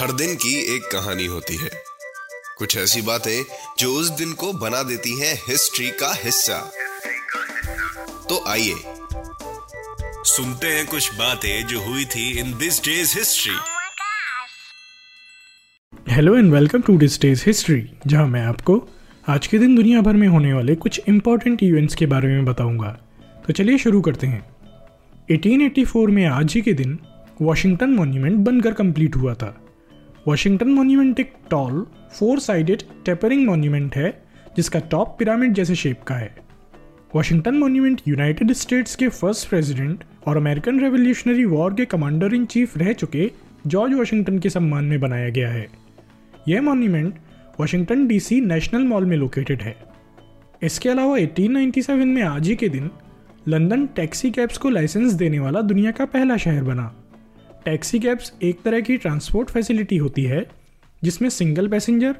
हर दिन की एक कहानी होती है। कुछ ऐसी बातें जो उस दिन को बना देती हैं हिस्ट्री का हिस्सा। तो आइए। सुनते हैं कुछ बातें जो हुई थी in this day's history hello and welcome to this day's history जहाँ मैं आपको आज के दिन दुनिया भर में होने वाले कुछ इंपॉर्टेंट इवेंट्स के बारे में बताऊँगा। तो चलिए शुरू करते हैं। 1884 में आज ही के दिन वॉशिंगटन मॉन्यूमेंट बनकर कंप्लीट हुआ था। वॉशिंगटन मॉन्यूमेंट एक tall four sided tapering monument है, जिसका टॉप पिरामिड जैसे शेप का है। वॉशिंगटन मॉन्यूमेंट यूनाइटेड स्टेट्स के फ़र्स्ट प्रेसिडेंट और अमेरिकन रेवोल्यूशनरी वॉर के कमांडर इन चीफ रह चुके जॉर्ज वॉशिंगटन के सम्मान में बनाया गया है। यह monument Washington DC National Mall में लोकेटेड है। इसके अलावा 1897 में आज ही के दिन लंदन टैक्सी कैब्स को लाइसेंस देने वाला दुनिया का पहला शहर बना। टैक्सी कैब्स एक तरह की ट्रांसपोर्ट फैसिलिटी होती है, जिसमें सिंगल पैसेंजर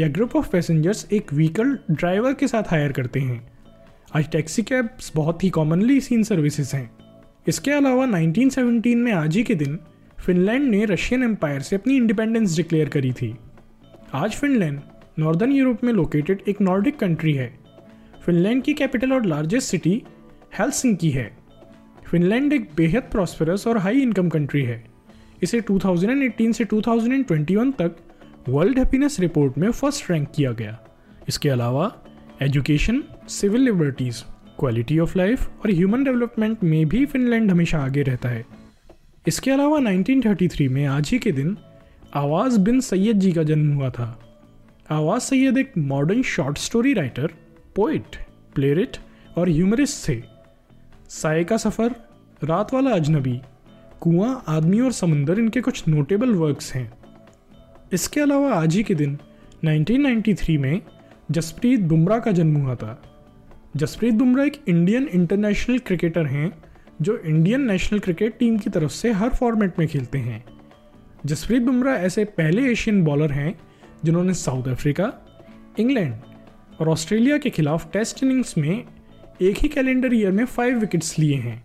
या ग्रुप ऑफ़ पैसेंजर्स एक व्हीकल ड्राइवर के साथ हायर करते हैं। आज टैक्सी कैब्स बहुत ही कॉमनली सीन सर्विसेज़ हैं। इसके अलावा 1917 में आज ही के दिन फिनलैंड ने रशियन एम्पायर से अपनी इंडिपेंडेंस डिक्लेयर करी थी। आज फिनलैंड, नॉर्दर्न यूरोप में लोकेटेड एक नॉर्डिक कंट्री है। फिनलैंड की कैपिटल और लार्जेस्ट सिटी हेल्सिंकी है। फिनलैंड एक बेहद प्रॉस्परस और हाई इनकम कंट्री है। इसे 2018 से 2021 तक वर्ल्ड हैप्पीनेस रिपोर्ट में फ़र्स्ट रैंक किया गया। इसके अलावा education civil liberties quality of life और ह्यूमन डेवलपमेंट में भी फिनलैंड हमेशा आगे रहता है। इसके अलावा 1933 में आज ही के दिन आवाज़ बिन सैयद जी का जन्म हुआ था। आवाज़ सैयद एक modern short story writer poet playwright और ह्यूमरिस्ट थे। साय का सफ़र, रात वाला अजनबी, कुआँ, आदमी और समंदर, इनके कुछ नोटेबल वर्क्स हैं। इसके अलावा आज ही के दिन 1993 में, जसप्रीत बुमराह का जन्म हुआ था। जसप्रीत बुमराह एक इंडियन इंटरनेशनल क्रिकेटर हैं, जो इंडियन नेशनल क्रिकेट टीम की तरफ़ से हर फॉर्मेट में खेलते हैं। जसप्रीत बुमराह ऐसे पहले एशियन बॉलर हैं, जिन्होंने साउथ अफ्रीका इंग्लैंड और ऑस्ट्रेलिया के खिलाफ टेस्ट इनिंग्स में एक ही कैलेंडर ईयर में फाइव विकेट्स लिए हैं।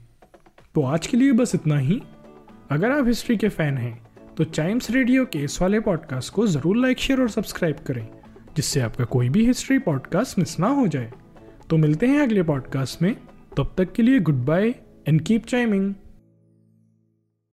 तो आज के लिए बस इतना ही। अगर आप हिस्ट्री के फ़ैन हैं तो चाइम्स रेडियो के इस वाले पॉडकास्ट को ज़रूर लाइक शेयर और सब्सक्राइब करें, जिससे आपका कोई भी हिस्ट्री पॉडकास्ट मिस ना हो जाए। तो मिलते हैं अगले पॉडकास्ट में। तब तक के लिए goodbye and keep chiming